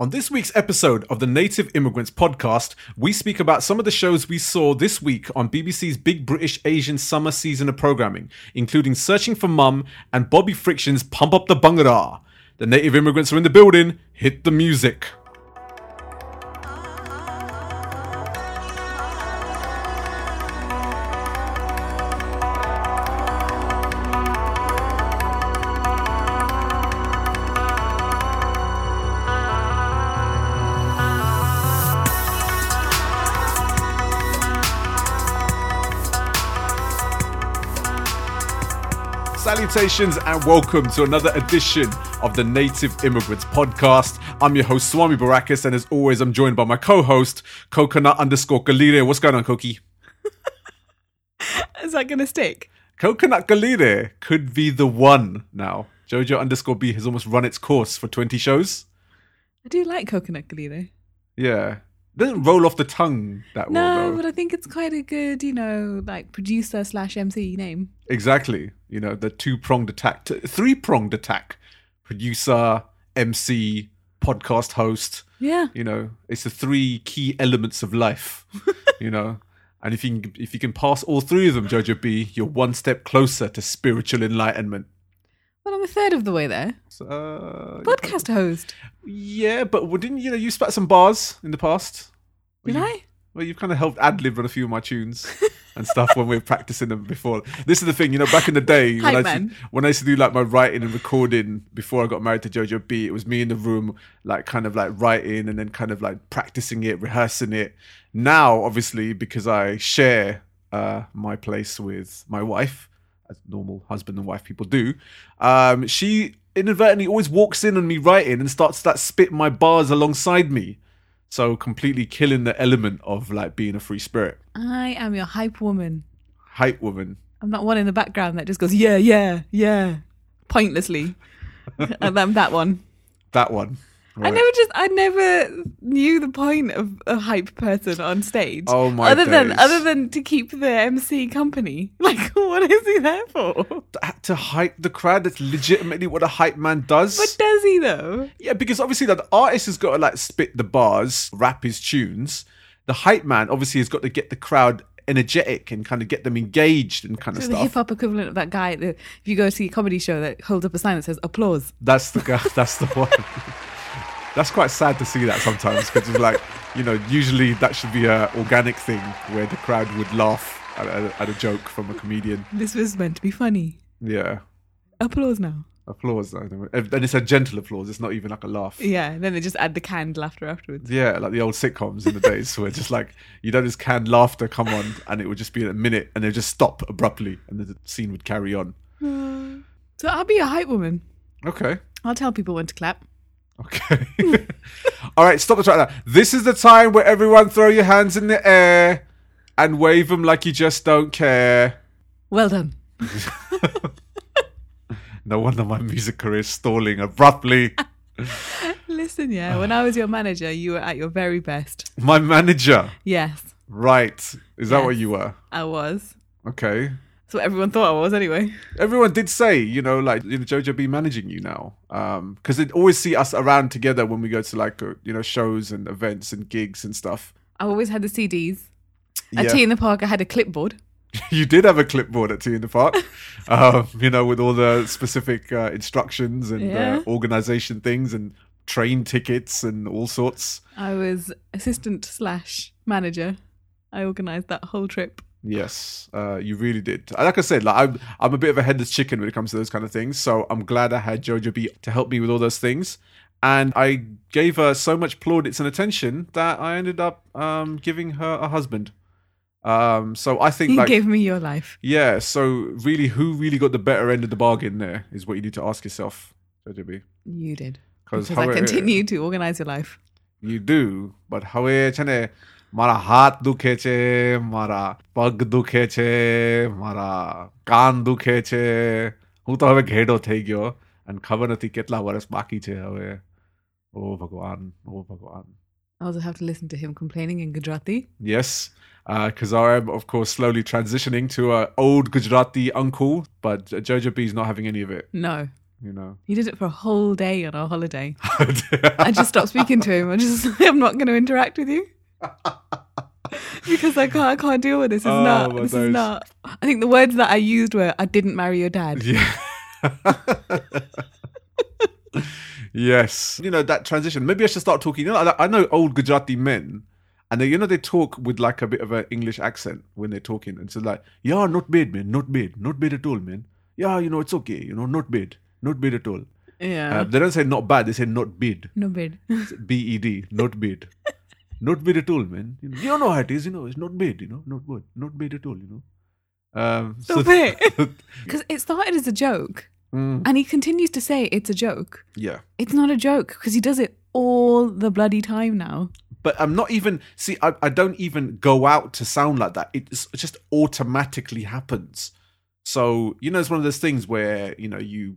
On this week's episode of the Native Immigrants podcast, we speak about some of the shows we saw this week on BBC's Big British Asian summer season of programming, including Searching for Mum and Bobby Friction's Pump Up the Bhangra. The Native Immigrants are in the building. Hit the music. Salutations and welcome to another edition of the Native Immigrants podcast. I'm your host, Swami Baracus, and as always, I'm joined by my co host, Coconut underscore Galire. What's going on, Koki? Is that going to stick? Coconut Galire could be the one now. Jojo underscore B has almost run its course for 20 shows. I do like coconut galire. Yeah. Doesn't roll off the tongue that No, well, though. but I think it's quite a good, you know, like producer slash MC name. Exactly. You know, the two pronged attack, three pronged attack. Producer, MC, podcast host. Yeah. You know, it's the three key elements of life. you know, and if you can, if you can pass all three of them, Jojo B, you're one step closer to spiritual enlightenment. Well, I'm a third of the way there. So, uh, Podcast host. yeah, but well, didn't you know you spat some bars in the past? Did you- I? Well, you've kind of helped ad lib on a few of my tunes and stuff when we were practicing them before. This is the thing, you know, back in the day when I, used to, when I used to do like my writing and recording before I got married to Jojo B, it was me in the room, like kind of like writing and then kind of like practicing it, rehearsing it. Now, obviously, because I share uh, my place with my wife, as normal husband and wife people do, um, she inadvertently always walks in on me writing and starts that spit my bars alongside me. So completely killing the element of like being a free spirit. I am your hype woman. Hype woman. I'm that one in the background that just goes, yeah, yeah, yeah, pointlessly. and I'm that one. That one. I never just, I never knew the point of a hype person on stage. Oh, my Other than, other than to keep the MC company. Like, what is he there for? to hype the crowd. That's legitimately what a hype man does. What does he though? yeah, because obviously the artist has got to like spit the bars, rap his tunes. The hype man obviously has got to get the crowd energetic and kind of get them engaged and kind of So the hip hop equivalent of that guy that if you go see a comedy show that holds up a sign that says applause. That's the guy. That's the one. That's quite sad to see that sometimes because it's like you know usually that should be a organic thing where the crowd would laugh at a, at a joke from a comedian. This was meant to be funny. Yeah, Applause now. applause. I don't know. And it's a gentle applause. It's not even like a laugh. Yeah, and then they just add the canned laughter afterwards. Yeah, like the old sitcoms in the days where just like you know this canned laughter come on and it would just be a minute and they'd just stop abruptly and the scene would carry on. Uh, so I'll be a hype woman. Okay. I'll tell people when to clap. Okay. All right, stop the track now. This is the time where everyone throw your hands in the air and wave them like you just don't care. Well done. No wonder my music career is stalling abruptly. Listen, yeah, when I was your manager, you were at your very best. my manager. Yes, Right. Is that Yes. what you were? I was. Okay. That's what everyone thought I was anyway. Everyone did say, you know, like you know, Jojo be managing you now, because they always see us around together when we go to like uh, you know shows and events and gigs and stuff. I always had the CDs. At Yeah. T in the Park, I had a clipboard. you did have a clipboard at T in the Park, um, you know, with all the specific uh, instructions and Yeah. uh, organization things and train tickets and all sorts. I was assistant slash manager. I organised that whole trip. Yes, uh, you really did. Like I said, like I'm, I'm a bit of a headless chicken when it comes to those kind of things. So I'm glad I had Jojo B to help me with all those things, and I gave her so much plaudits and attention that I ended up um, giving her a husband. Um, so I think you like, gave me your life. Yeah. So really, who really got the better end of the bargain? There is what you need to ask yourself, Jojo B. You did because I continue to organize your life. You do, but however, મારા હાથ દુખે છે મારા પગ દુખે છે મારા કાન દુખે છે હું તો હવે ઘેડો થઈ ગયો અને ખબર નથી કેટલા વર્ષ બાકી છે હવે ઓ ભગવાન ઓ ભગવાન I also have to listen to him complaining in Gujarati. Yes, because I am, of course, slowly transitioning to a old Gujarati uncle, but Jojo B is not having any of it. No. You know. He did it for a whole day on our holiday. I just stopped speaking to him. I just, I'm not going to interact with you because I can't, I can't deal with this. It's Oh, not. This days. is not. I think the words that I used were, "I didn't marry your dad." Yeah. yes. You know, that transition. Maybe I should start talking. You know, I, I know old Gujarati men, and they, you know, they talk with like a bit of an English accent when they're talking. And so, like, yeah, not bad, man. Not bad. Not bad at all, man. Yeah, you know, it's okay. You know, not bad. Not bad at all. Yeah. Uh, they don't say not bad, they say not bad. no bid. B E D, not bad. not bad at all, man. You know, you know how it is, you know, it's not bad, you know, not good. Not bad at all, you know. Um, it. Because it started as a joke, Mm, and he continues to say it's a joke. yeah. It's not a joke because he does it all the bloody time now. but I'm not even see. I, I don't even go out to sound like that. It's, it just automatically happens. So you know, it's one of those things where you know you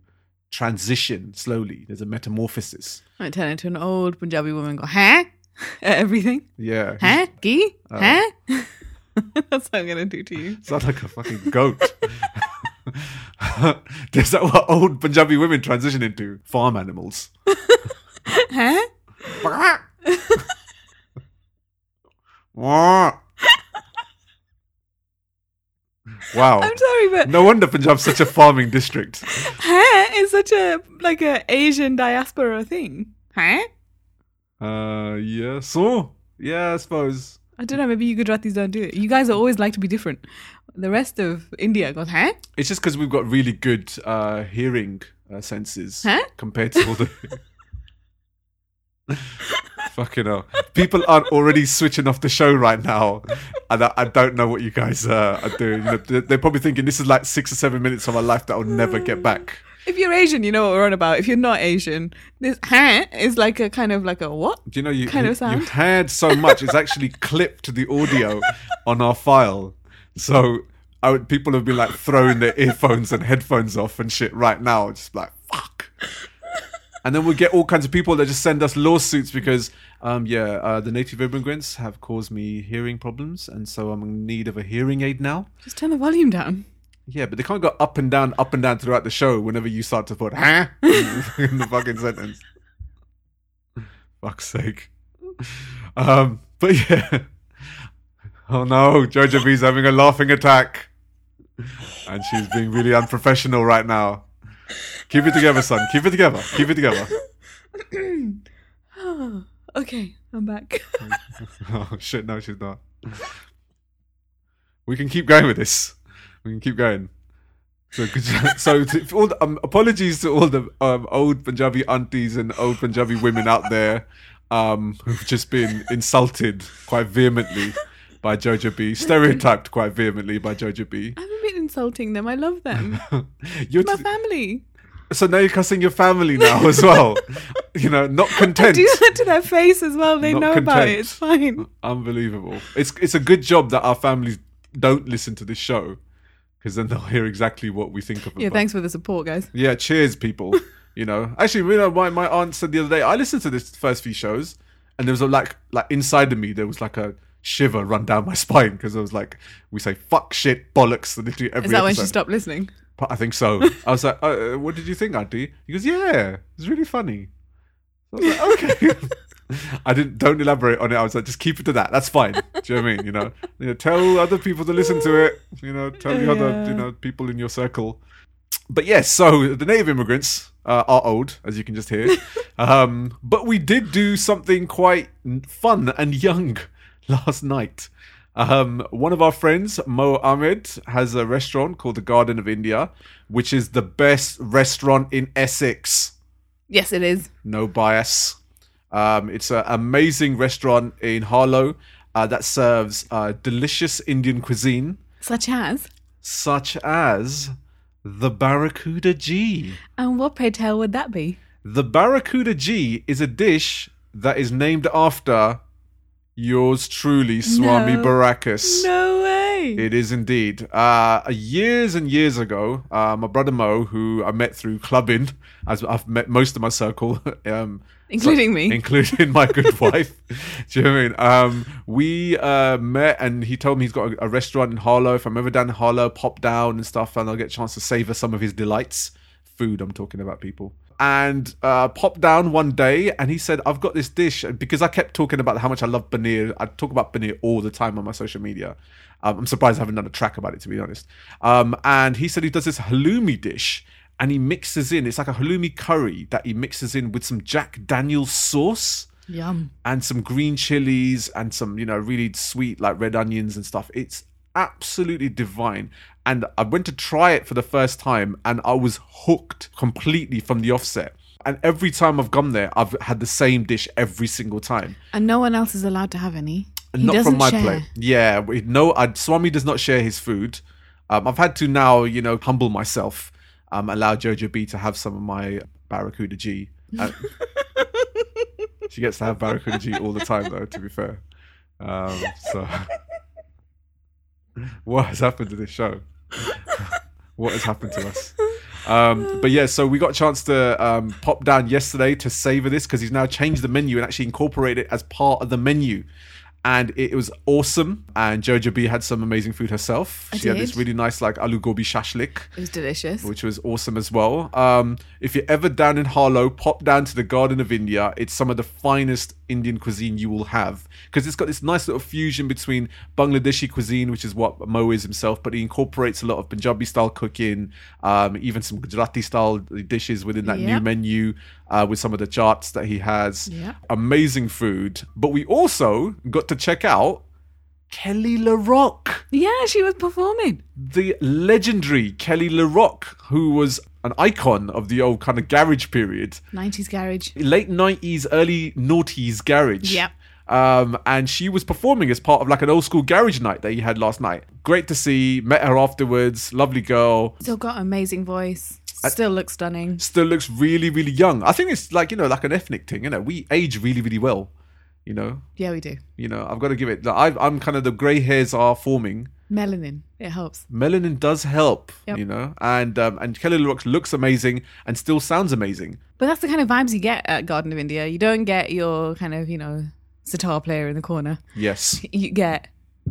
transition slowly. There's a metamorphosis. I turn into an old Punjabi woman. Go, huh? At everything. Yeah, Huh? Gee? Uh, huh? That's what I'm gonna do to you. sound like a fucking goat. Is that what old Punjabi women transition into? Farm animals. Huh? wow. I'm sorry, but No wonder Punjab's such a farming district. huh is such a like a Asian diaspora thing. Huh? Uh, yeah. So, yeah, I suppose. I don't know. Maybe you Gujaratis don't do it. You guys always like to be different. The rest of India goes, huh? It's just because we've got really good uh, hearing uh, senses Huh? compared to all the. Fucking hell. People aren't already switching off the show right now. And I, I don't know what you guys uh, are doing. You know, they're, they're probably thinking this is like six or seven minutes of my life that I'll never get back. If you're Asian, you know what we're on about. If you're not Asian, this huh is like a kind of like a what? Do you know you, Kind you, of sound. you had so much, it's actually clipped the audio on our file. So I would, people have been like throwing their earphones and headphones off and shit right now. Just like, fuck. And then we get all kinds of people that just send us lawsuits because, um, yeah, uh, the native immigrants have caused me hearing problems, and so I'm in need of a hearing aid now. Just turn the volume down. Yeah, but they can't go up and down, up and down throughout the show whenever you start to put huh in the fucking sentence. Fuck's sake. Um, but yeah. Oh no, Jojo B's having a laughing attack. And she's being really unprofessional right now. Keep it together, son. Keep it together. Keep it together. okay, I'm back. Oh shit, no, she's not. We can keep going with this. We can keep going. So, so to, all the, um, apologies to all the um, old Punjabi aunties and old Punjabi women out there um, who've just been insulted quite vehemently by Jojo B, stereotyped quite vehemently by Jojo B. I haven't been insulting them. I love them. You're My t- family. so now you're cussing your family now as well. you know, not content. Do that to their face as well. They Not know about it. It's fine. Unbelievable. It's it's a good job that our families don't listen to this show because then they'll hear exactly what we think of them. Yeah, thanks for the support, guys. Yeah, cheers, people. you know, actually, you know, my my aunt said the other day I listened to this first few shows, and there was a like like inside of me there was like a shiver run down my spine because I was like, we say fuck, shit, bollocks literally every Is that when she stopped listening? But I think so. I was like, uh, what did you think, Auntie? He goes, yeah, it's really funny. I was like, okay. I didn't. Don't elaborate on it. I was like, just keep it to that. That's fine. Do you know what I mean? You know, you know, tell other people to listen to it. You know, tell the other, you know, people in your circle. But yes, so the native immigrants uh, are old, as you can just hear. um, but we did do something quite fun and young last night. Um, one of our friends, Mo Ahmed, has a restaurant called the Garden of India, which is the best restaurant in Essex. Yes, it is. No bias. Um, it's an amazing restaurant in Harlow uh, that serves uh, delicious Indian cuisine, Such as. such as the Barracuda G. And what pray tell would that be? The Barracuda G is a dish that is named after yours truly, Swami No. Baracus. No It is indeed. Uh, years and years ago, uh, my brother Mo, who I met through clubbing, as I've met most of my circle, um, Including me. including my good wife. Do you know what I mean? Um, we uh, met, and he told me he's got a, a restaurant in Harlow. If I'm ever down in Harlow, pop down and stuff, and I'll get a chance to savor some of his delights. food. I'm talking about people. And uh, popped down one day, and he said, "I've got this dish." Because I kept talking about how much I love paneer. I talk about paneer all the time on my social media. Um, I'm surprised I haven't done a track about it, to be honest. Um, and he said he does this halloumi dish, and he mixes in. It's like a halloumi curry that he mixes in with some Jack Daniel's sauce Yum. and some green chilies and some you know really sweet like red onions and stuff it's absolutely divine and i went to try it for the first time and i was hooked completely from the offset. And every time i've gone there i've had the same dish every single time. And no one else is allowed to have any. He not doesn't from my share. plate yeah we- no I, swami does not share his food. Um, i've had to now you know humble myself um, allow jojo b to have some of my barracuda g. Uh, she gets to have barracuda g all the time though to be fair. Um, so what has happened to this show what has happened to us um, but yeah, so we got a chance to um, pop down yesterday to savor this because he's now changed the menu and actually incorporated it as part of the menu. And it, was awesome. And Jojo B had some amazing food herself. I she had this really nice like alu gobi shashlik, It was delicious. which was awesome as well. Um, if you're ever down in Harlow, pop down to the Garden of India. It's some of the finest Indian cuisine you will have because it's got this nice little fusion between Bangladeshi cuisine, which is what Mo is himself, but he incorporates a lot of Punjabi style cooking, um, even some Gujarati style dishes within that new menu uh, with some of the charts that he has. Yep. Amazing food. But we also got to check out Kele Le Roc Yeah, she was performing. the legendary Kele Le Roc, who was an icon of the old kind of garage period, 90s garage. late 90s, early noughties garage. Yep. Um, and she was performing as part of like an old school garage night that he had last night. Great to see. Met her afterwards. Lovely girl. Still got an amazing voice. Still looks stunning. Still looks really, really young. I think it's like, you know, like an ethnic thing, you know. We age really, really well. You know, Yeah, we do. you know, I've got to give it. Like, I, I'm kind of the grey hairs are forming. Melanin. It helps. melanin does help, Yep. you know, and um, and Kele Le Roc looks amazing and still sounds amazing. But that's the kind of vibes you get at Garden of India. You don't get your kind of, you know, sitar player in the corner. Yes, You get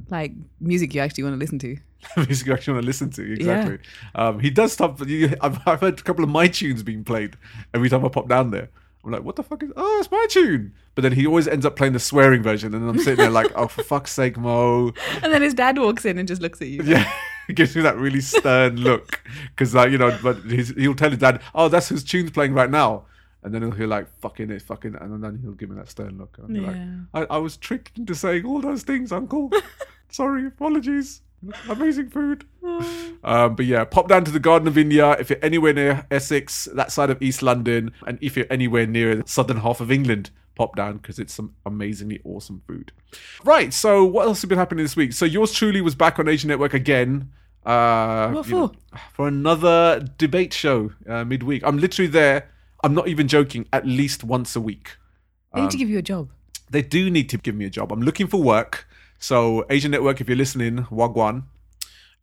like music you actually want to listen to. Music you actually want to listen to. Exactly. Um, he does stop. I've, I've heard a couple of my tunes being played every time I pop down there. I'm like, what the fuck is? Oh, it's my tune. But then he always ends up playing the swearing version, and I'm sitting there like, oh, for fuck's sake, Mo. And then his dad walks in and just looks at you. Yeah, he gives me that really stern look because, like, you know, but he's, he'll tell his dad, "Oh, that's whose tune's playing right now," and then he'll hear like "fucking it, fucking," it," and then he'll give me that stern look. And I'll be like, I, I was tricked into saying all those things, Uncle. Sorry, apologies. Amazing food. Um, but yeah, pop down to the Garden of India if you're anywhere near Essex, that side of East London, and if you're anywhere near the southern half of England, pop down because it's some amazingly awesome food. Right. So what else has been happening this week? So yours truly was back on Asian Network again. Uh, What you know, for? for another debate show uh, midweek. I'm literally there. I'm not even joking. At least once a week. They need to give you a job. They do need to give me a job. I'm looking for work. So Asian Network, if you're listening, wagwan.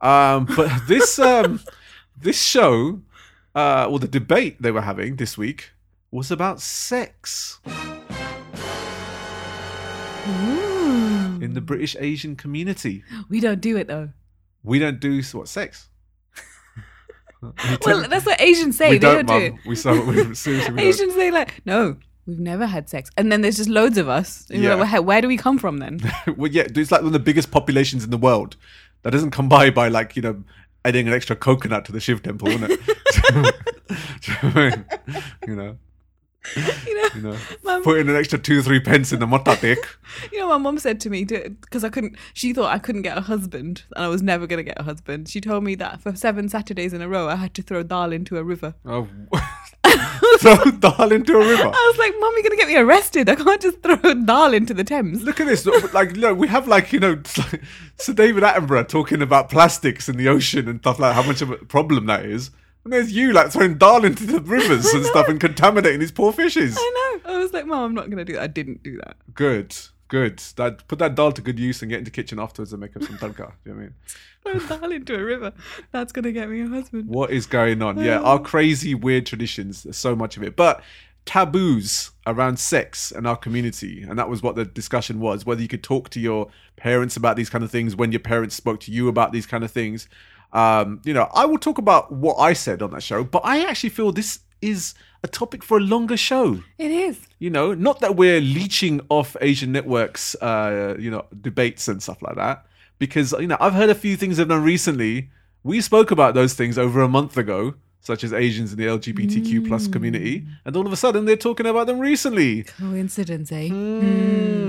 Um, but this um, this show, uh, or the debate they were having this week, was about sex in the British Asian community. We don't do it though. We don't do what sex. Well, that's what Asians say. we they don't, don't, do it. We so we seriously we don't. Asians say like, no, we've never had sex. And then there's just loads of us. Yeah. like, well, where do we come from then? well, yeah, it's like one of the biggest populations in the world. That doesn't come by by like you know adding an extra coconut to the Shiv temple, isn't it? You know? You know, you know, you know, Mum- putting an extra two three pence in the motatik. you know, my mom said to me because I couldn't. She thought I couldn't get a husband, and I was never gonna get a husband. She told me that for seven Saturdays in a row, I had to throw dal into a river. Oh, throw dal into a river. I was like, "Mom, you're gonna get me arrested. I can't just throw dal into the Thames." Look at this. Like, look, we have like you know, like Sir David Attenborough talking about plastics in the ocean and stuff like how much of a problem that is. And there's you like throwing dal into the rivers and stuff and contaminating these poor fishes. I know. I was like, "Mom, I'm not gonna do that." I didn't do that. Good, good. That put that dal to good use and get into the kitchen afterwards and make up some tadka. Do you know what I mean? Throw dal into a river. That's gonna get me a husband. What is going on? Yeah, our crazy, weird traditions. There's so much of it, but taboos around sex and our community, and that was what the discussion was. Whether you could talk to your parents about these kind of things when your parents spoke to you about these kind of things. Um, you know, I will talk about what I said on that show, but I actually feel this is a topic for a longer show. It is. You know, not that we're leeching off Asian networks, uh, you know, debates and stuff like that, because you know I've heard a few things they've done recently. We spoke about those things over a month ago, such as Asians in the LGBTQ plus community, and all of a sudden they're talking about them recently. Coincidence, eh? Hmm.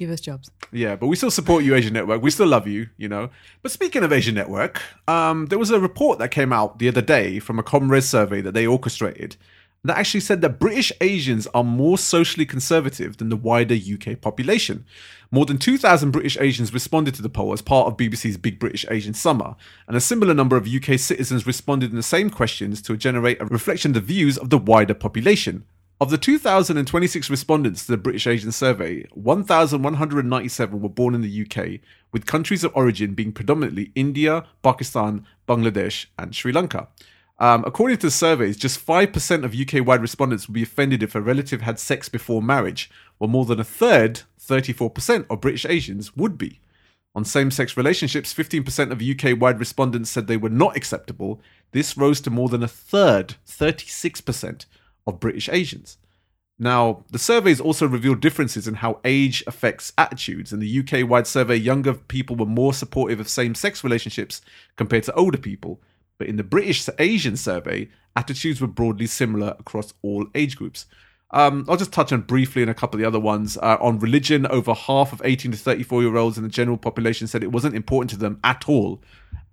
Give us jobs. Yeah, but we still support you, Asian Network. We still love you, you know. But speaking of Asian Network, um, there was a report that came out the other day from a ComRes survey that they orchestrated that actually said that British Asians are more socially conservative than the wider UK population. More than 2,000 British Asians responded to the poll as part of BBC's Big British Asian Summer, and a similar number of UK citizens responded in the same questions to generate a reflection of the views of the wider population. Of the 2,026 respondents to the British Asian Survey, 1,197 were born in the UK, with countries of origin being predominantly India, Pakistan, Bangladesh, and Sri Lanka. Um, according to the surveys, just 5% of UK wide respondents would be offended if a relative had sex before marriage, while more than a third, 34%, of British Asians would be. On same sex relationships, 15% of UK wide respondents said they were not acceptable. This rose to more than a third, 36%, of British Asians. Now, the surveys also revealed differences in how age affects attitudes. In the UK wide survey, younger people were more supportive of same sex relationships compared to older people. But in the British Asian survey, attitudes were broadly similar across all age groups. Um, I'll just touch on briefly on a couple of the other ones. Uh, on religion, over half of 18 to 34 year olds in the general population said it wasn't important to them at all.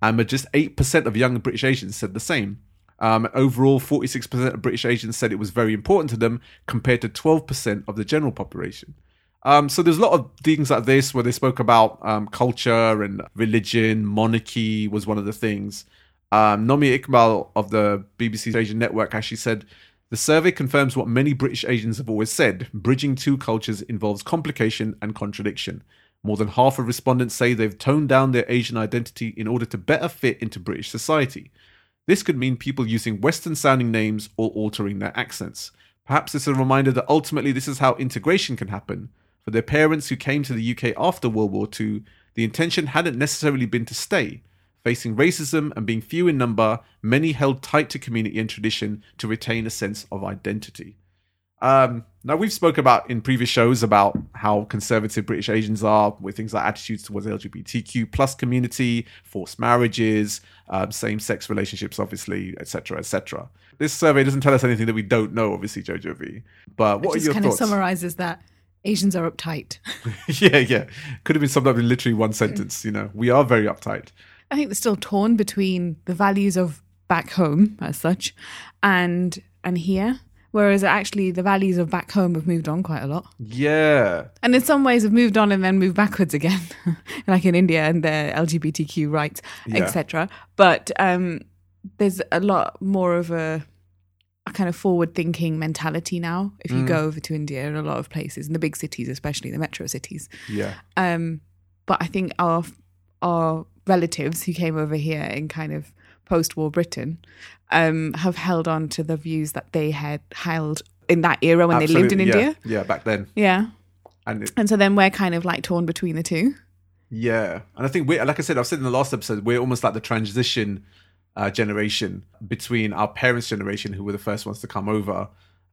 And just 8% of young British Asians said the same. Um, overall, 46% of British Asians said it was very important to them, compared to 12% of the general population. Um, so there's a lot of things like this where they spoke about um, culture and religion, monarchy was one of the things. Um, Nomia Iqbal of the BBC Asian Network actually said the survey confirms what many British Asians have always said: bridging two cultures involves complication and contradiction. More than half of respondents say they've toned down their Asian identity in order to better fit into British society. This could mean people using Western sounding names or altering their accents. Perhaps it's a reminder that ultimately this is how integration can happen. For their parents who came to the UK after World War II, the intention hadn't necessarily been to stay. Facing racism and being few in number, many held tight to community and tradition to retain a sense of identity. Um, now we've spoken about in previous shows about how conservative British Asians are with things like attitudes towards the LGBTQ plus community, forced marriages, um, same-sex relationships, obviously, etc., etc. This survey doesn't tell us anything that we don't know, obviously, Jojo B. But what it are just your kind thoughts? of summarizes that Asians are uptight. yeah, yeah, could have been summed up in literally one sentence. You know, we are very uptight. I think they're still torn between the values of back home as such and and here. Whereas actually the values of back home have moved on quite a lot. Yeah, And in some ways have moved on and then moved backwards again. like in India and their LGBTQ rights, Yeah. etc. But um there's a lot more of a a kind of forward thinking mentality now if you go over to India in a lot of places, in the big cities, especially the metro cities. yeah, Um, but I think our our relatives who came over here in kind of post-war Britain um, have held on to the views that they had held in that era when they lived in Absolutely, yeah. India. Yeah, back then, Yeah. and it, And so then we're kind of like torn between the two. Yeah, and I think we, like I said, I've said in the last episode, we're almost like the transition uh, generation between our parents' generation, who were the first ones to come over,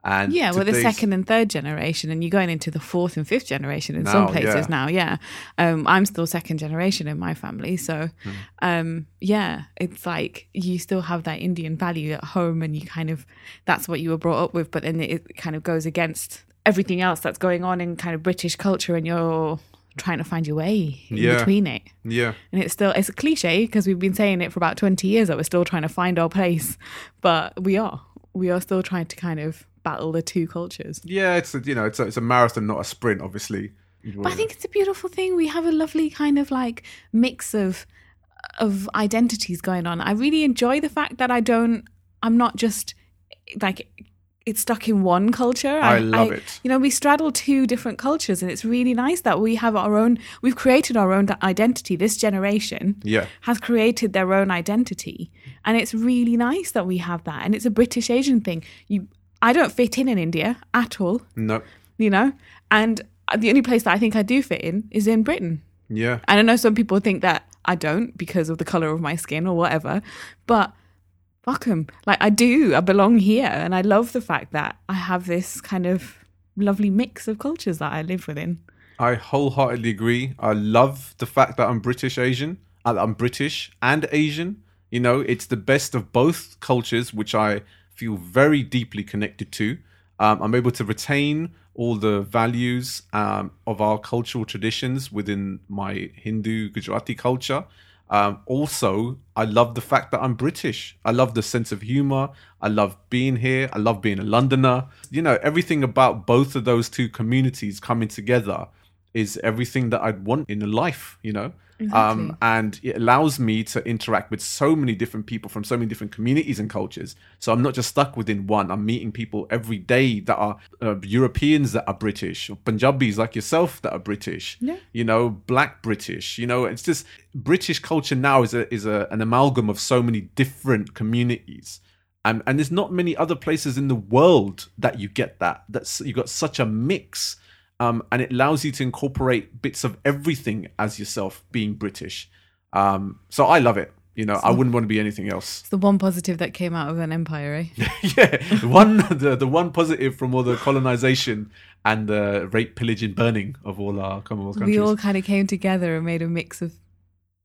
and Yeah, we're the today's- second and third generation, and you're going into the fourth and fifth generation in Now, some places yeah. now. Yeah, um, I'm still second generation in my family, so Hmm. um, yeah, it's like you still have that Indian value at home, and you kind of that's what you were brought up with, but then it kind of goes against everything else that's going on in kind of British culture, and you're trying to find your way in Yeah. between it. Yeah, And it's still it's a cliche because we've been saying it for about 20 years that we're still trying to find our place, but we are. We are still trying to kind of battle the two cultures. yeah. It's a, you know, it's a, it's a marathon, not a sprint, obviously. But I think it's a beautiful thing. We have a lovely kind of like mix of of identities going on. I really enjoy the fact that I don't I'm not just like it's stuck in one culture. I love it. You know, we straddle two different cultures and it's really nice that we have our own we've created our own identity. This generation yeah, has created their own identity and it's really nice that we have that and it's a british asian thing you i don't fit in in india at all no, you know and the only place that i think i do fit in is in britain Yeah. And I know some people think that I don't because of the color of my skin or whatever, but fuck them. Like I do. I belong here, and I love the fact that I have this kind of lovely mix of cultures that I live within. I wholeheartedly agree. I love the fact that I'm British Asian. uh, I'm British and Asian. You know, it's the best of both cultures, which I feel very deeply connected to. Um, I'm able to retain all the values um, of our cultural traditions within my Hindu Gujarati culture. Um, also, I love the fact that I'm British. I love the sense of humor. I love being here. I love being a Londoner. You know, everything about both of those two communities coming together is everything that I'd want in a life, you know? Um, and it allows me to interact with so many different people from so many different communities and cultures. So I'm not just stuck within one. I'm meeting people every day that are uh, Europeans that are British, or Punjabis like yourself that are British. Yeah. You know, Black British. You know, it's just British culture now is a is a, an amalgam of so many different communities. And, and there's not many other places in the world that you get that. That's you got such a mix um, and it allows you to incorporate bits of everything as yourself being British. Um, so I love it. You know, I wouldn't want to be anything else. It's the one positive that came out of an empire, eh? yeah, the one the, the one positive from all the colonization and the rape, pillage, and burning of all our Commonwealth countries. we all kind of came together and made a mix of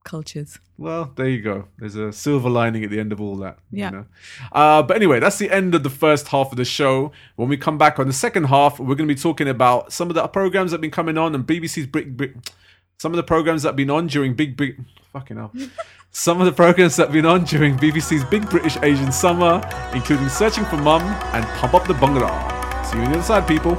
cultures. Well, there you go. There's a silver lining at the end of all that. Yeah. You know? uh, but anyway, that's the end of the first half of the show. When we come back on the second half, we're going to be talking about some of the programs that have been coming on and BBC's Brit, Brit, some of the programs that have been on during Big Big. Fucking hell. Some of the programs that have been on during BBC's Big British Asian Summer, including Searching for Mum and Pump Up the Bhangra. See you on the other side, people.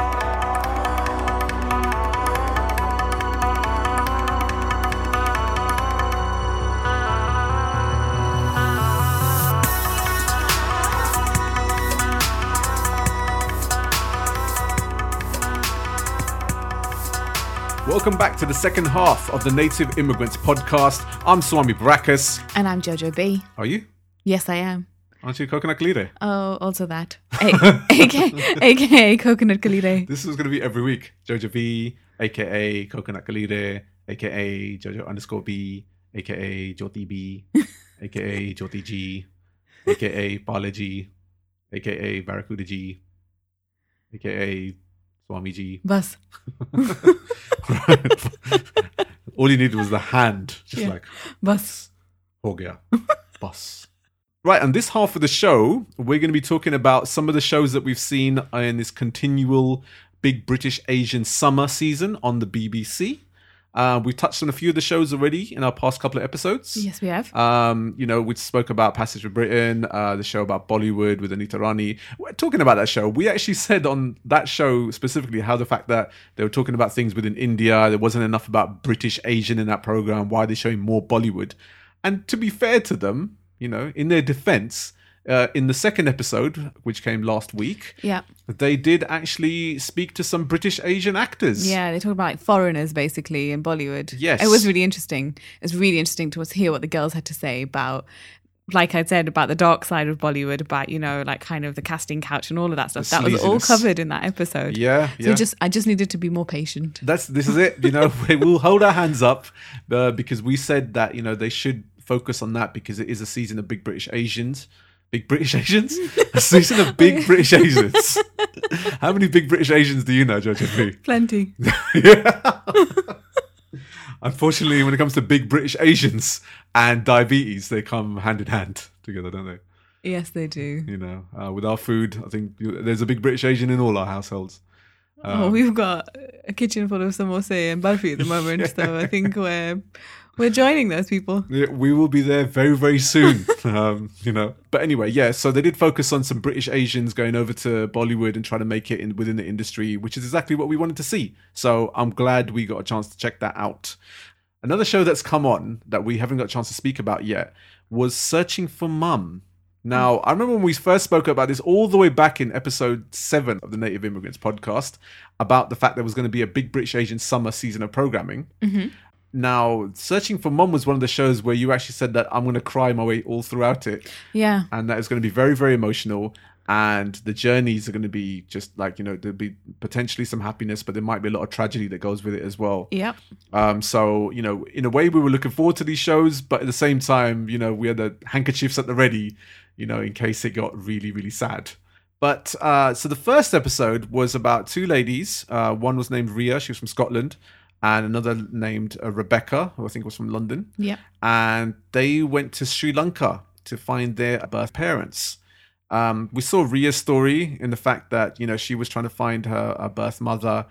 Welcome back to the second half of the Native Immigrants podcast. I'm Swami Baracus. And I'm Jojo B. Are you? Yes, I am. Aren't you Coconut Kalire? Oh, also that. A- AKA, AKA Coconut Kalire. This is going to be every week. Jojo B, aka Coconut Kalire, aka Jojo underscore B, aka Jyoti B, aka Jyoti G, aka Pala G, aka Barracuda G, aka Swami G. Bus. All you needed was the hand, just Yeah. like Bus. Ho gaya. Bus. Right, and this half of the show, we're going to be talking about some of the shows that we've seen in this continual Big British Asian Summer season on the BBC. Uh, we've touched on a few of the shows already in our past couple of episodes. Yes, we have. Um, you know, we spoke about Passage of Britain, uh, the show about Bollywood with Anita Rani. We're talking about that show. We actually said on that show specifically how the fact that they were talking about things within India, there wasn't enough about British Asian in that program. Why are they showing more Bollywood? And to be fair to them, you know, in their defense, uh, in the second episode, which came last week, Yeah. they did actually speak to some British Asian actors. Yeah, they talked about like foreigners basically in Bollywood. Yes. It was really interesting. It was really interesting to us hear what the girls had to say about like I said about the dark side of Bollywood, about you know, like kind of the casting couch and all of that stuff. The that was all covered in that episode. Yeah, So yeah. just I just needed to be more patient. That's this is it. You know, we will hold our hands up uh, because we said that you know they should focus on that because it is a season of Big British Asians. Big British Asians? A season of Big British Asians. How many Big British Asians do you know, George P? Plenty. yeah. Unfortunately, when it comes to Big British Asians and diabetes, they come hand in hand together, don't they? yes, they do. You know, uh, with our food, I think there's a Big British Asian in all our households. oh, Um, we've got a kitchen full of samosa and barfi at the moment, so I think we're we're joining those people. We will be there very, very soon. um, you know. But anyway, yeah. So they did focus on some British Asians going over to Bollywood and trying to make it in within the industry, which is exactly what we wanted to see. So I'm glad we got a chance to check that out. Another show that's come on that we haven't got a chance to speak about yet was Searching for Mum. Now, I remember when we first spoke about this all the way back in episode seven of the Native Immigrants podcast about the fact there was going to be a big British Asian summer season of programming. Now, Searching for Mom was one of the shows where you actually said that I'm going to cry my way all throughout it, Yeah. and that it's going to be very, very emotional. and the journeys are going to be just like you know there'll be potentially some happiness, but there might be a lot of tragedy that goes with it as well. Yep. Um, so you know, in a way, we were looking forward to these shows, but at the same time, you know, we had the handkerchiefs at the ready, you know, in case it got really, really sad. But uh, so the first episode was about two ladies. Uh, one was named Ria, she was from Scotland, and another named uh, Rebecca, who I think was from London. Yeah. And they went to Sri Lanka to find their birth parents. Um, we saw Ria's story in the fact that you know she was trying to find her, her birth mother,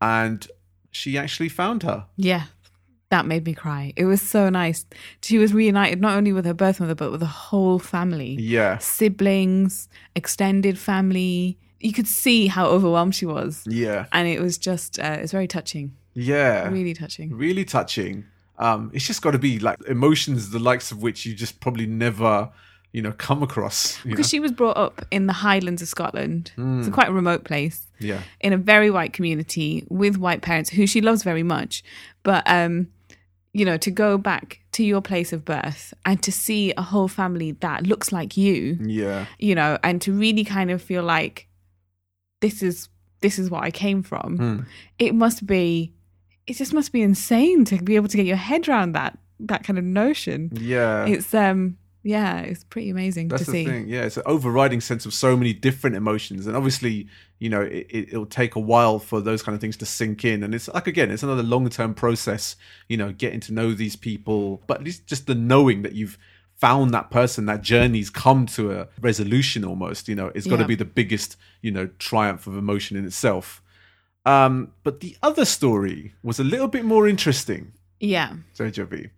and she actually found her. Yeah. That made me cry. It was so nice. She was reunited not only with her birth mother, but with the whole family. Yeah, Siblings, extended family. You could see how overwhelmed she was. yeah, And it was just, uh, it's very touching. Yeah. Really touching. really touching. Um, it's just got to be like emotions, the likes of which you just probably never, you know, come across. Know? Because she was brought up in the Highlands of Scotland. It's a quite a remote place. yeah, in a very white community with white parents who she loves very much but um you know to go back to your place of birth and to see a whole family that looks like you yeah, you know and to really kind of feel like this is this is what I came from Hmm. it must be it just must be insane to be able to get your head around that that kind of notion yeah. it's um yeah it's pretty amazing That's to the see thing. Yeah, it's an overriding sense of so many different emotions, and obviously, you know, it, it'll take a while for those kind of things to sink in. And it's like again, it's another long term process. You know, getting to know these people, but at least just the knowing that you've found that person, that journey's come to a resolution almost. You know, it's got to Yeah. be the biggest, you know, triumph of emotion in itself. Um, but the other story was a little bit more interesting. yeah Jojo B.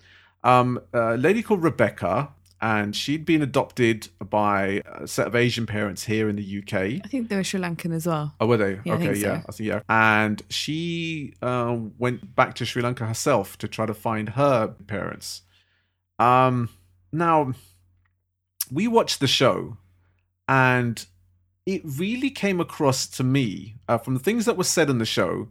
Um, a lady called Rebecca, and she'd been adopted by a set of Asian parents here in the UK. I think they were Sri Lankan as well Oh, were they? Yeah, I okay, so. yeah, I think yeah. And she uh, went back to Sri Lanka herself to try to find her parents. Um, now, we watched the show, and it really came across to me uh, from the things that were said in the show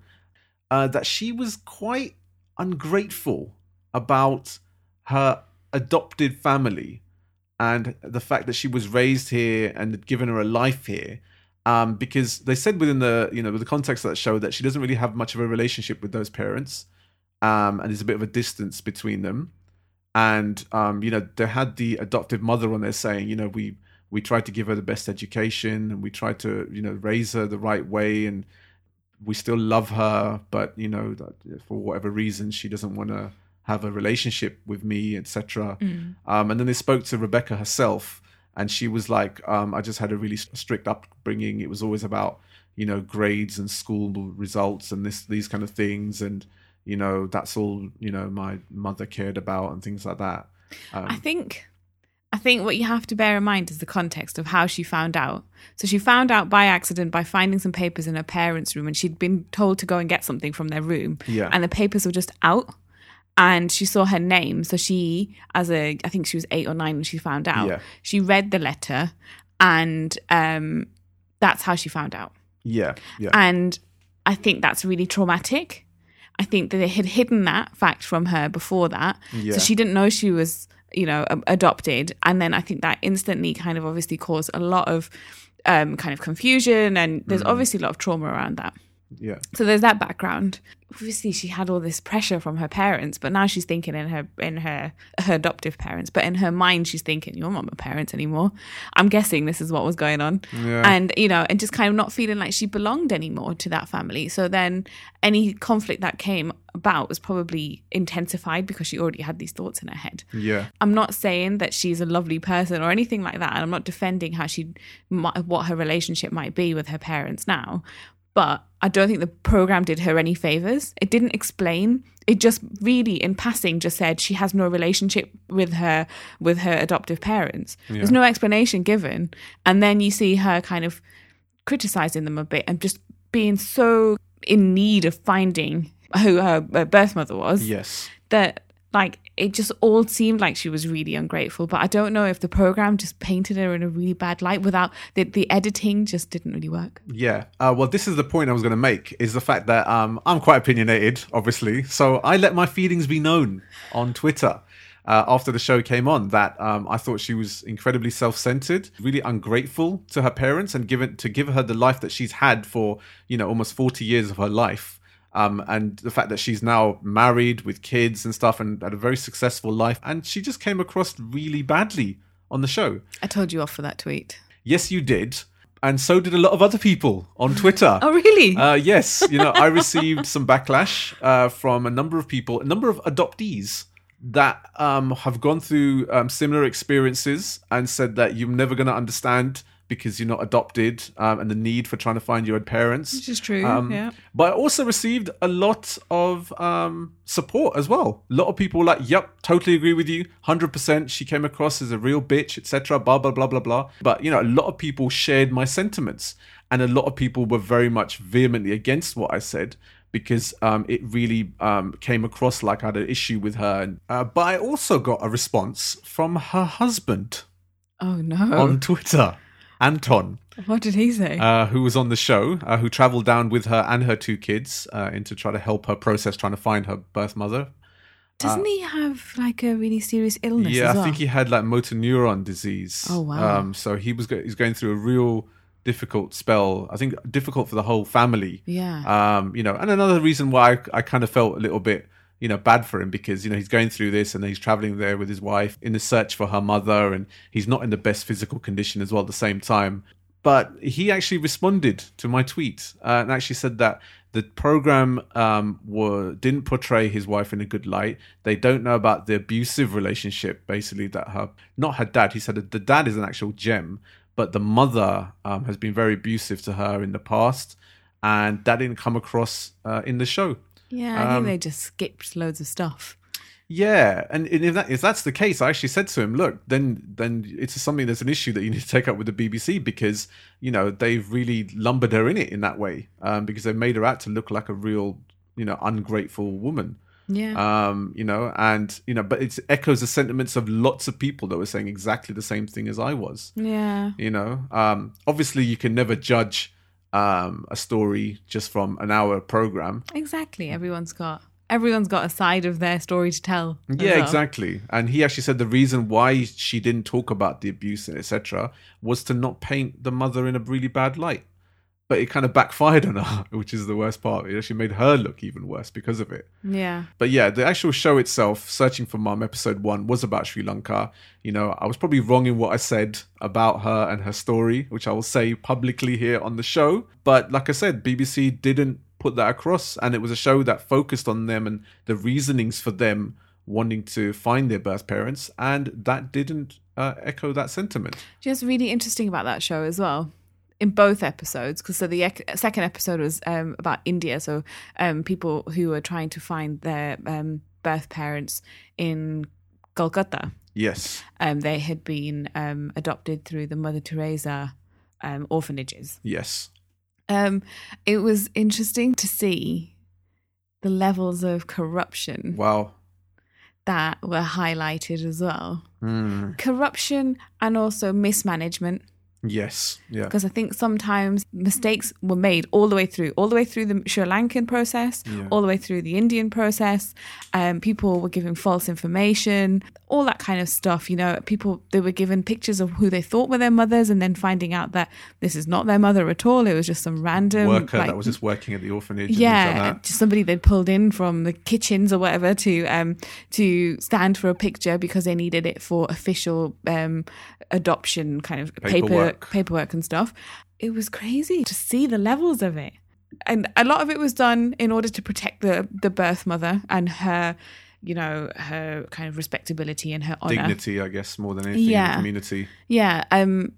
uh, that she was quite ungrateful about her adopted family and the fact that she was raised here and had given her a life here um, because they said within the you know the context of that show that she doesn't really have much of a relationship with those parents um, and there's a bit of a distance between them. And um, you know they had the adoptive mother on there saying you know we we tried to give her the best education and we tried to you know raise her the right way and we still love her but you know that for whatever reason she doesn't want to have a relationship with me etc um, and then they spoke to rebecca herself and she was like um, i just had a really strict upbringing. It was always about you know grades and school results and this these kind of things and you know that's all you know my mother cared about and things like that. Um, I think I think what you have to bear in mind is the context of how she found out. So she found out by accident by finding some papers in her parents' room and she'd been told to go and get something from their room. Yeah. And the papers were just out. And she saw her name. So she, as a I think she was eight or nine when she found out, Yeah. she read the letter and um that's how she found out. yeah yeah And I think that's really traumatic. I think that they had hidden that fact from her before that. Yeah. So she didn't know she was, you know, adopted. And then I think that instantly kind of obviously caused a lot of um, kind of confusion. And there's Mm. obviously a lot of trauma around that. yeah So there's that background. Obviously, she had all this pressure from her parents, but now she's thinking in her in her her adoptive parents. But in her mind, she's thinking, "You're not my parents anymore." I'm guessing this is what was going on, Yeah. and you know, and just kind of not feeling like she belonged anymore to that family. So then, any conflict that came about was probably intensified because she already had these thoughts in her head. yeah I'm not saying that she's a lovely person or anything like that. And I'm not defending how she, what her relationship might be with her parents now. But I don't think the program did her any favors. It didn't explain. It just really, in passing, just said she has no relationship with her with her adoptive parents. There's no explanation given, and then you see her kind of criticizing them a bit and just being so in need of finding who her birth mother was yes that like it just all seemed like she was really ungrateful but i don't know if the program just painted her in a really bad light without the, the editing just didn't really work Yeah. Uh, well, this is the point I was going to make is the fact that um, I'm quite opinionated, obviously. So I let my feelings be known on Twitter. uh, after the show came on that um, I thought she was incredibly self-centered, really ungrateful to her parents, and given to give her the life that she's had for you know almost forty years of her life. Um, and the fact that she's now married with kids and stuff and had a very successful life, and she just came across really badly on the show. I told you off for that tweet. Yes, you did. And so did a lot of other people on Twitter. Oh, really? Uh, yes, you know, I received some backlash uh, from a number of people, a number of adoptees that um, have gone through um, similar experiences and said that you're never going to understand because you're not adopted um, and the need for trying to find your parents. Which is true. Um, yeah. But I also received a lot of um, support as well. A lot of people were like, "Yep, totally agree with you, hundred percent." She came across as a real bitch, etc. Blah blah blah blah blah. But you know, a lot of people shared my sentiments, and a lot of people were very much vehemently against what I said because um, it really um, came across like I had an issue with her. Uh, but I also got a response from her husband Oh no. on Twitter, Anton what did he say? uh, who was on the show, uh, who traveled down with her and her two kids uh, in to try to help her process trying to find her birth mother. Doesn't he have like a really serious illness? yeah, as I think he had like motor neuron disease. Oh, wow. Um, so he was go- he's going through a real difficult spell. I think difficult for the whole family. Yeah. Um, you know, and another reason why I, I kind of felt a little bit, you know, bad for him because you know he's going through this and he's traveling there with his wife in the search for her mother, and he's not in the best physical condition as well at the same time. But he actually responded to my tweet uh, and actually said that the program um, were didn't portray his wife in a good light. They don't know about the abusive relationship, basically that her not her dad. He said the dad is an actual gem, but the mother um, has been very abusive to her in the past, and that didn't come across uh, in the show. Yeah, I think um, they just skipped loads of stuff. Yeah, and if that if that's the case, I actually said to him, "Look, then then it's something that's an issue that you need to take up with the BBC because you know they've really lumbered her in it in that way um, because they've made her out to look like a real you know ungrateful woman." Yeah. Um, you know, and you know, but it echoes the sentiments of lots of people that were saying exactly the same thing as I was. yeah. You know, um, obviously you can never judge um, a story just from an hour program. Exactly. Everyone's got everyone's got a side of their story to tell. Yeah, well. exactly. And he actually said the reason why she didn't talk about the abuse and etc. was to not paint the mother in a really bad light. But it kind of backfired on her, which is the worst part. It actually made her look even worse because of it. Yeah. But yeah, the actual show itself, Searching for Mum, episode one, was about Sri Lanka. You know, I was probably wrong in what I said about her and her story, which I will say publicly here on the show. But like I said, BBC didn't put that across, and it was a show that focused on them and the reasonings for them wanting to find their birth parents, and that didn't uh, echo that sentiment. Just really interesting about that show as well. In both episodes, because so the ec- second episode was um, about India, so um, people who were trying to find their um, birth parents in Kolkata. Yes, Um, they had been um, adopted through the Mother Teresa um, orphanages. yes, Um, it was interesting to see the levels of corruption wow. that were highlighted as well. Hmm. Corruption and also mismanagement. Yes, yeah, because I think sometimes mistakes were made all the way through, all the way through the Sri Lankan process, Yeah. all the way through the Indian process. Um, people were giving false information, all that kind of stuff. You know, people they were given pictures of who they thought were their mothers, and then finding out that this is not their mother at all. It was just some random worker like, that was just working at the orphanage. like yeah, just somebody they'd pulled in from the kitchens or whatever to um to stand for a picture because they needed it for official um adoption kind of paper Paperwork. paperwork and stuff. It was crazy to see the levels of it. And a lot of it was done in order to protect the the birth mother and her you know her kind of respectability and her honor dignity, I guess, more than anything in Yeah. the community. yeah, um,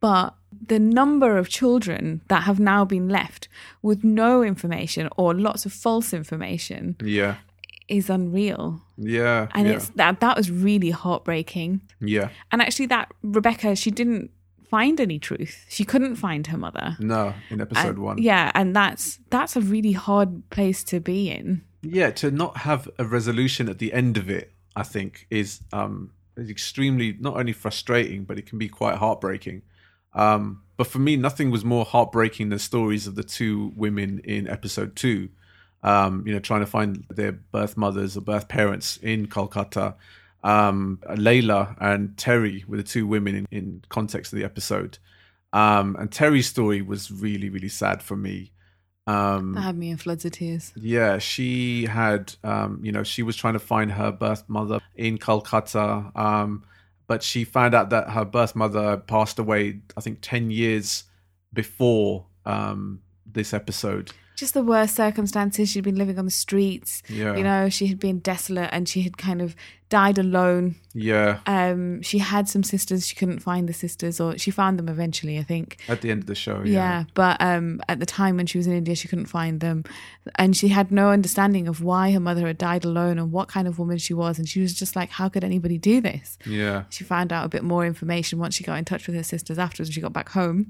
but the number of children that have now been left with no information or lots of false information Yeah, is unreal, yeah, and yeah, it's that that was really heartbreaking. yeah. And actually, that Rebecca, she didn't find any truth. She couldn't find her mother. No, in episode And- one. Yeah, and that's that's a really hard place to be in. yeah to not have a resolution at the end of it i think is um is extremely not only frustrating but it can be quite heartbreaking um but for me nothing was more heartbreaking than stories of the two women in episode two um you know trying to find their birth mothers or birth parents in kolkata Um, Layla and Terry were the two women in, in context of the episode. Um, and Terry's story was really, really sad for me. Um, That had me in floods of tears. yeah, she had, um, you know, she was trying to find her birth mother in Calcutta, um, but she found out that her birth mother passed away, I think, 10 years before um, this episode. Just the worst circumstances. She'd been living on the streets. Yeah. You know, she had been desolate and she had kind of died alone. Yeah, Um, she had some sisters. She couldn't find the sisters, or she found them eventually, I think. at the end of the show. Yeah, Yeah. but um, at the time when she was in India, she couldn't find them, and she had no understanding of why her mother had died alone and what kind of woman she was. And she was just like, "How could anybody do this?" Yeah. She found out a bit more information once she got in touch with her sisters afterwards. When she got back home.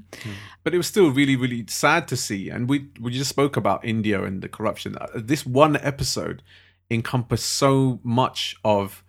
But it was still really, really sad to see. And we we just spoke about India and the corruption. Uh, This one episode encompassed so much of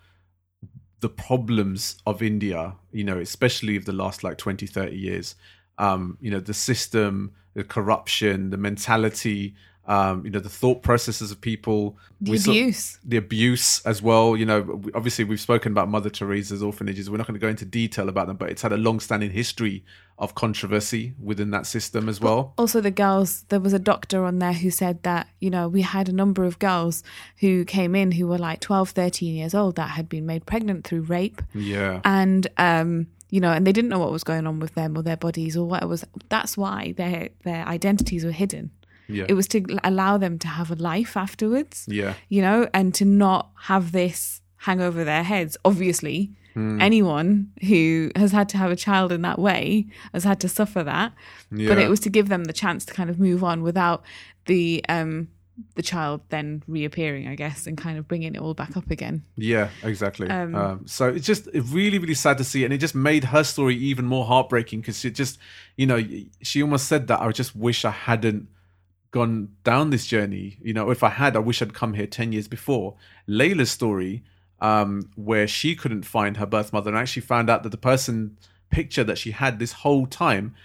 the problems of India, you know, especially of the last like 20, 30 years. Um, you know, the system, the corruption, the mentality, um, you know, the thought processes of people. The abuse. the abuse as well. You know, obviously we've spoken about Mother Teresa's orphanages. We're not going to go into detail about them, but it's had a long-standing history of controversy within that system as well. Also, the girls, there was a doctor on there who said that, you know, we had a number of girls who came in who were like 12, 13 years old that had been made pregnant through rape. Yeah, And, um, you know, and they didn't know what was going on with them or their bodies or what it was. That's why their their identities were hidden. Yeah, It was to allow them to have a life afterwards, yeah, you know, and to not have this hang over their heads. Obviously, Hmm. anyone who has had to have a child in that way has had to suffer that yeah. but it was to give them the chance to kind of move on without the um the child then reappearing i guess and kind of bringing it all back up again Yeah, exactly. Um, Um, so it's just really, really sad to see, and it just made her story even more heartbreaking because it just, you know, she almost said that I just wish I hadn't gone down this journey. You know, if I had, I wish I'd come here ten years before. Layla's story, um, where she couldn't find her birth mother and actually found out that the person picture that she had this whole time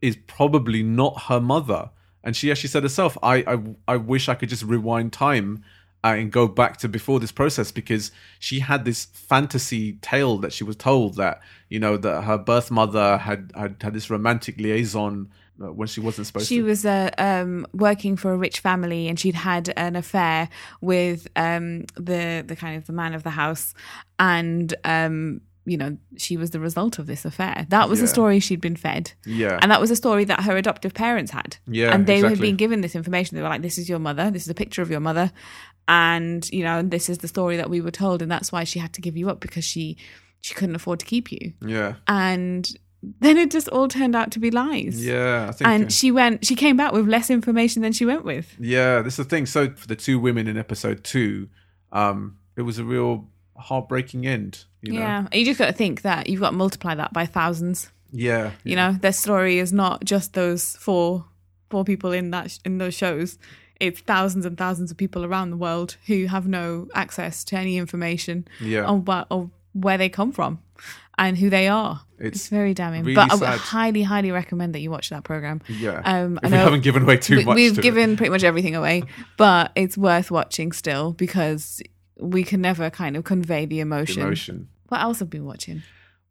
is probably not her mother. And she actually said herself, I, I, I wish I could just rewind time uh, and go back to before this process because she had this fantasy tale that she was told that, you know, that her birth mother had, had, had this romantic liaison when she wasn't supposed she to. She was uh, um working for a rich family and she'd had an affair with um the the kind of the man of the house and um you know she was the result of this affair that was the story she'd been fed yeah. and that was a story that her adoptive parents had. Yeah, And they had been given this information. They were like, this is your mother. This is a picture of your mother. And, you know, this is the story that we were told. And that's why she had to give you up because she she couldn't afford to keep you. yeah. And then it just all turned out to be lies. Yeah. I think. And she went, she came back with less information than she went with. Yeah, this is the thing. So for the two women in episode two, um, it was a real heartbreaking end. You know? Yeah. You just got to think that you've got to multiply that by thousands. Yeah. You know, their story is not just those four four people in that in those shows. It's thousands and thousands of people around the world who have no access to any information Yeah. on what or where they come from and who they are. It's, It's very damning. really but I would sad. highly, highly recommend that you watch that program. Yeah. Um, I we haven't given away too we, much. we've to it. given pretty much everything away, but it's worth watching still because we can never kind of convey the emotion. emotion. What else have we been watching?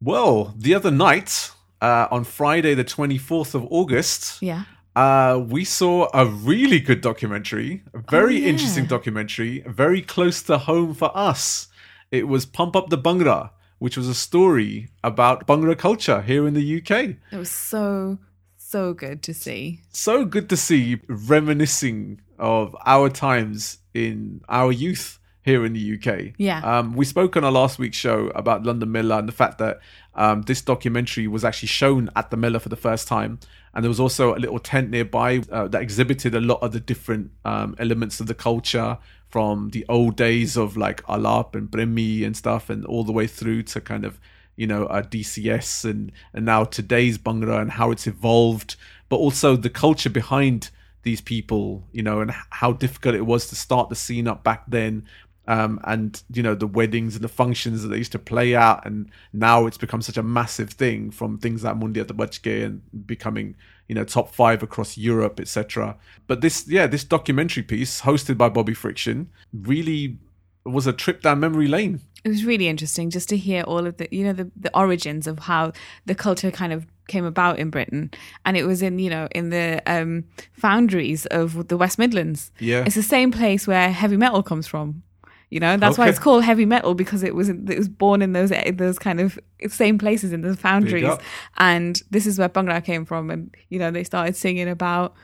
Well, the other night, uh, on Friday, the 24th of August, Yeah. uh, we saw a really good documentary, a very Oh, yeah. interesting documentary, very close to home for us. It was Pump Up the Bhangra, which was a story about Bhangra culture here in the UK. It was so, so good to see. So good to see reminiscing of our times in our youth here in the UK. Yeah. Um, we spoke on our last week's show about London Mela and the fact that um, this documentary was actually shown at the Mela for the first time. And there was also a little tent nearby uh, that exhibited a lot of the different um, elements of the culture from the old days of like Alaap and Premi and stuff, and all the way through to kind of, you know, uh, DCS and, and now today's Bhangra and how it's evolved, but also the culture behind these people, you know, and how difficult it was to start the scene up back then. Um, and you know the weddings and the functions that they used to play out, and now it's become such a massive thing from things like Mundian To Bach Ke and becoming you know top five across Europe, etc. But this, yeah, this documentary piece hosted by Bobby Friction really was a trip down memory lane. it was really interesting just to hear all of the you know the, the origins of how the culture kind of came about in britain and it was in you know in the um foundries of the west midlands Yeah. it's the same place where heavy metal comes from you know that's why it's called heavy metal because it was it was born in those those kind of same places in the foundries. And this is where bhangra came from and you know they started singing about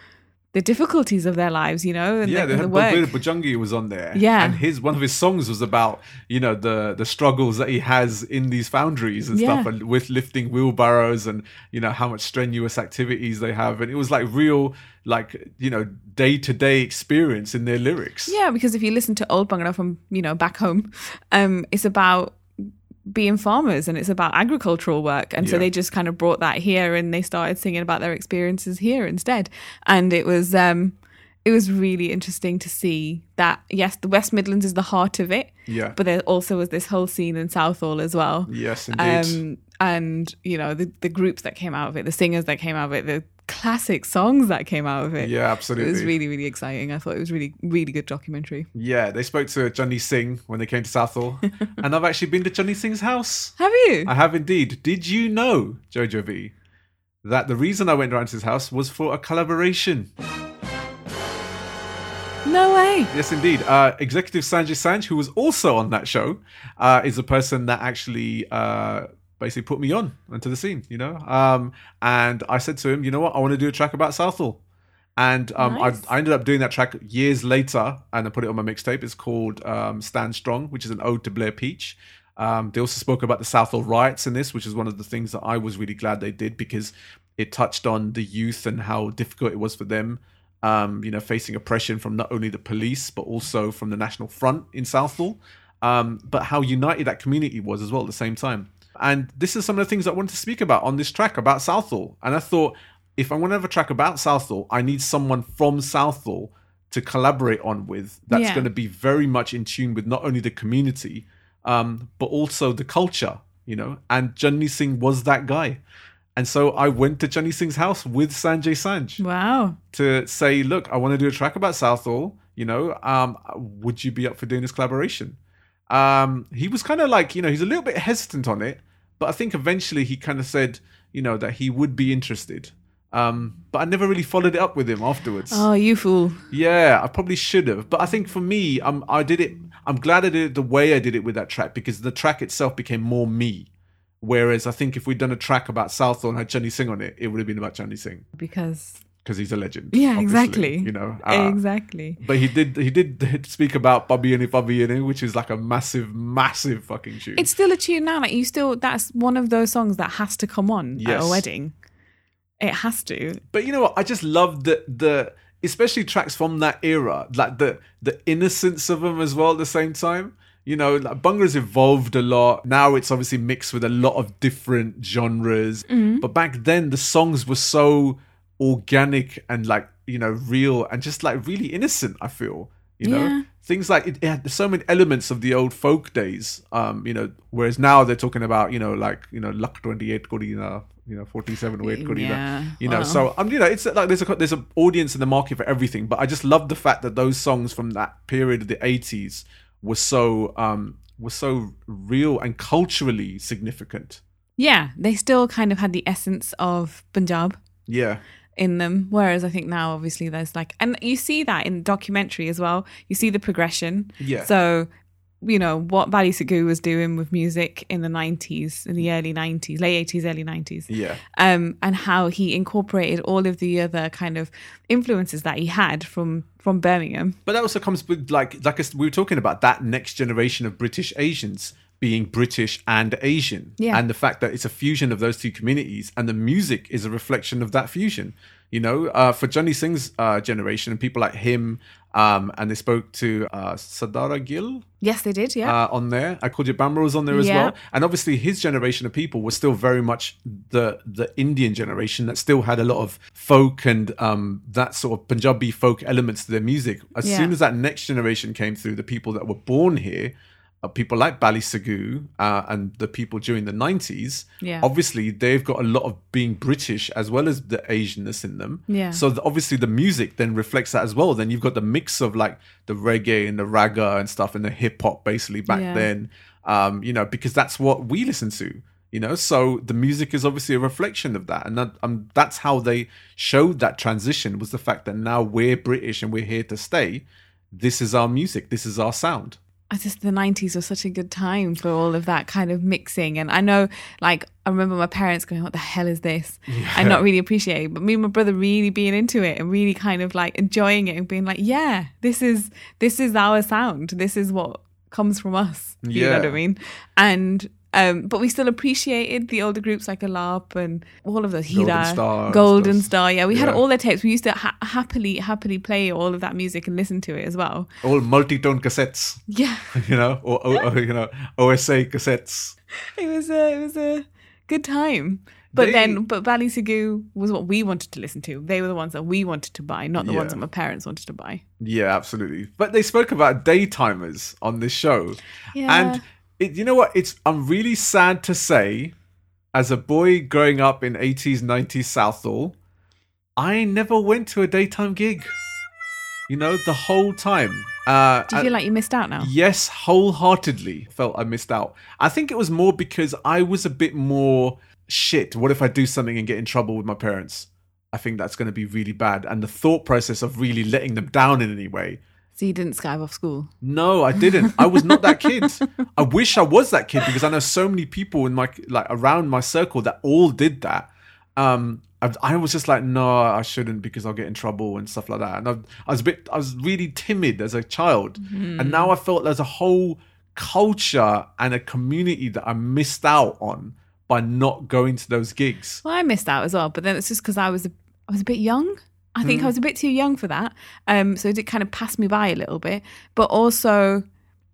the difficulties of their lives you know and Yeah, the, they had the work. Bhujhangy was on there. Yeah. and his one of his songs was about you know the the struggles that he has in these foundries and stuff, and with lifting wheelbarrows and you know how much strenuous activities they have, and it was like real like you know day to day experience in their lyrics. Yeah, because if you listen to old Bhangra from you know back home, um, it's about being farmers and it's about agricultural work, and so they just kind of brought that here and they started singing about their experiences here instead, and it was um, it was really interesting to see that yes, the West Midlands is the heart of it, Yeah. but there also was this whole scene in Southall as well. Yes, indeed. Um, and you know the the groups that came out of it, the singers that came out of it, the classic songs that came out of it. yeah, absolutely. It was really, really exciting. I thought it was really, really good documentary. yeah, they spoke to Channi Singh when they came to Southall, and I've actually been to Channi Singh's house. Have you? I have indeed. Did you know, Jojo B, that the reason I went around to his house was for a collaboration? no way. Yes, indeed. Uh, Executive Sanjay Sanj, who was also on that show, uh, is a person that actually uh, basically put me on into the scene, you know? Um, and I said to him, you know what? I want to do a track about Southall. And um, Nice. I, I ended up doing that track years later and I put it on my mixtape. It's called um, Stand Strong, which is an ode to Blair Peach. Um, they also spoke about the Southall riots in this, which is one of the things that I was really glad they did because it touched on the youth and how difficult it was for them um, you know, facing oppression from not only the police but also from the National Front in Southall, um, but how united that community was as well at the same time. And this is some of the things I wanted to speak about on this track about Southall. And I thought, if I want to have a track about Southall, I need someone from Southall to collaborate on with that's Yeah. going to be very much in tune with not only the community, um, but also the culture, you know. And Channi Singh was that guy. And so I went to Channi Singh's house with Sanjay Sanj Wow. to say, look, I want to do a track about Southall. You know, um, would you be up for doing this collaboration? Um, he was kind of like, you know, he's a little bit hesitant on it, but I think eventually he kind of said, you know, that he would be interested. Um, but I never really followed it up with him afterwards. Oh, you fool. Yeah, I probably should have. But I think for me, um, I did it. I'm glad I did it the way I did it with that track because the track itself became more me. Whereas I think if we'd done a track about Southall and had Channi Singh on it, it would have been about Channi Singh Because because he's a legend. yeah, exactly. You know, uh, exactly. but he did he did speak about Bobby and Bobby and which is like a massive, massive fucking tune. It's still a tune now. Like you still, that's one of those songs that has to come on at a wedding. It has to. but you know what? I just love the the especially tracks from that era, like the the innocence of them as well. At the same time, you know, like Bhangra's evolved a lot. Now it's obviously mixed with a lot of different genres. Mm-hmm. But back then, the songs were so organic and like you know real and just like really innocent. I feel you know. Yeah. Things like it, it had so many elements of the old folk days, um, you know. Whereas now they're talking about, you know, like you know, luck twenty eight Corina, you know, forty seven weight Corina, Yeah, you know. So um, you know, it's like there's a there's an audience in the market for everything. But I just love the fact that those songs from that period of the '80s were so um were so real and culturally significant. Yeah, they still kind of had the essence of Punjab Yeah, in them. Whereas I think now, obviously, there's like, and you see that in documentary as well. You see the progression. Yeah. So, you know, what Bally Sagoo was doing with music in the 90s, in the early 90s, late 80s, early 90s. yeah, Um, and how he incorporated all of the other kind of influences that he had from from Birmingham. But that also comes with like like we were talking about that next generation of British Asians being British and Asian, Yeah. and the fact that it's a fusion of those two communities, and the music is a reflection of that fusion. You know, uh, for Channi Singh's uh, generation and people like him, um, and they spoke to uh, Sadara Gill Yes, they did. Yeah. uh, on there. I called you Bamra was on there as Yeah. well, and obviously his generation of people was still very much the the Indian generation that still had a lot of folk and um, that sort of Punjabi folk elements to their music. As Yeah. soon as that next generation came through, the people that were born here. Uh, people like Bally Sagoo uh, and the people during the 90s, Yeah. obviously they've got a lot of being British as well as the Asianness in them. Yeah. So the, obviously the music then reflects that as well. Then you've got the mix of like the reggae and the ragga and stuff and the hip hop basically back Yeah. then, um, you know, because that's what we listen to. You know, so the music is obviously a reflection of that, and that, um, that's how they showed that transition was the fact that now we're British and we're here to stay. This is our music. This is our sound. I just the nineties was such a good time for all of that kind of mixing. And I know like I remember my parents going, What the hell is this? And not really appreciating. But me and my brother really being into it and really kind of like enjoying it and being like, Yeah, this is this is our sound. This is what comes from us. You know what I mean? And um, but we still appreciated the older groups like Alaap and all of those Golden Star Golden. Star. Yeah, we had all their tapes. We used to ha- happily, happily play all of that music and listen to it as well. All multi-tone cassettes, Yeah, you know, or, or, or, you know, OSA cassettes. it was a it was a good time. But They- then, but Bally Sagoo was what we wanted to listen to. They were the ones that we wanted to buy, not the ones that my parents wanted to buy. Yeah, absolutely. But they spoke about daytimers on this show. Yeah. And it, you know what? It's I'm really sad to say, as a boy growing up in 80s, 90s Southall, I never went to a daytime gig. You know, the whole time. Uh, Do you feel like you missed out now? Yes, wholeheartedly felt I missed out. I think it was more because I was a bit more shit. What if I do something and get in trouble with my parents? I think that's going to be really bad. And the thought process of really letting them down in any way. So you didn't skive off school. No, I didn't. I was not that kid. I wish I was that kid because I know so many people in my like around my circle that all did that. Um, I, I was just like, no, I shouldn't because I'll get in trouble and stuff like that. And I, I was a bit, I was really timid as a child, and now I felt there's a whole culture and a community that I missed out on by not going to those gigs. Well, I missed out as well, but then it's just because I was a, I was a bit young. I think Hmm. I was a bit too young for that. Um, so it did kind of pass me by a little bit. But also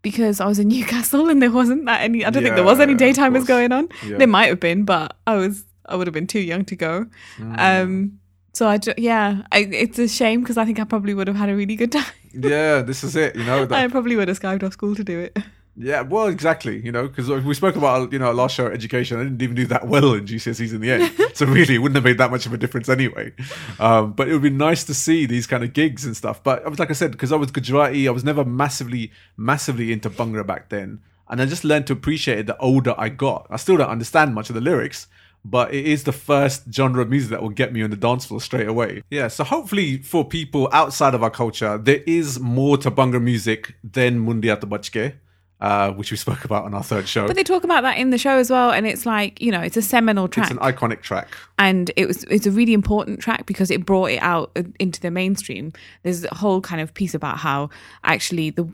because I was in Newcastle and there wasn't that any. I don't think there was any daytimers going on. Yeah. There might have been, but I was I would have been too young to go. Hmm. Um, so I yeah, I, it's a shame because I think I probably would have had a really good time. Yeah, this is it. You know, that- I probably would have skived off school to do it. Yeah, well, exactly. You know, because we spoke about you know our last show, education. I didn't even do that well in GCSEs in the end, so really, it wouldn't have made that much of a difference anyway. Um, but it would be nice to see these kind of gigs and stuff. But I was like I said, because I was Gujarati, I was never massively, massively into Bhangra back then, and I just learned to appreciate it the older I got. I still don't understand much of the lyrics. But it is the first genre of music that will get me on the dance floor straight away. Yeah, so hopefully for people outside of our culture, there is more to Bhangra music than Mundian To Bach Ke uh, which we spoke about on our third show. But they talk about that in the show as well, and it's like you know, it's a seminal track. it's an iconic track. and it was it's a really important track because it brought it out into the mainstream. There's a whole kind of piece about how actually the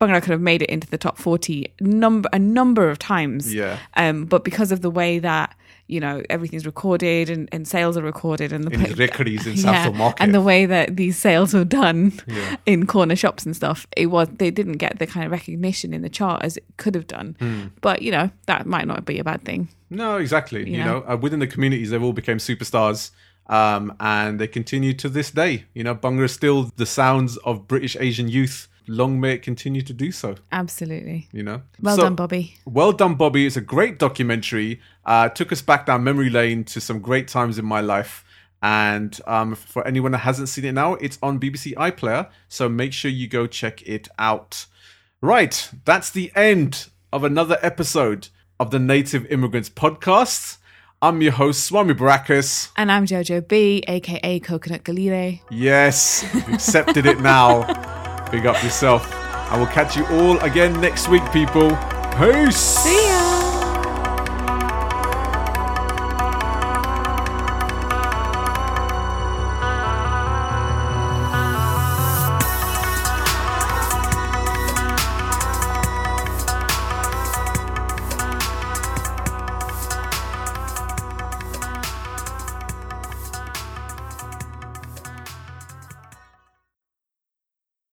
Bhangra could have made it into the top 40 number a number of times. Yeah. Um, but because of the way that you know everything's recorded and, and sales are recorded and the In Rekaris in Southall Market. and the way that these sales were done Yeah. in corner shops and stuff, it was they didn't get the kind of recognition in the chart as it could have done. Hmm. But you know that might not be a bad thing. No, exactly. You, You know, know? uh, within the communities, they've all became superstars. Um, and they continue to this day. You know, Bhangra is still the sounds of British Asian youth. Long may it continue to do so. Absolutely. You know, Well So- done, Bobby. Well done, Bobby. It's a great documentary. Uh, took us back down memory lane to some great times in my life. And um, for anyone that hasn't seen it now, it's on BBC iPlayer. So make sure you go check it out. Right, that's the end of another episode of the Native Immigrants Podcast. I'm your host, Swami Baracus. And I'm Jojo B, aka Coconut Kaleerein. Yes, accepted it now. Big up yourself. I will catch you all again next week, people. Peace. See ya.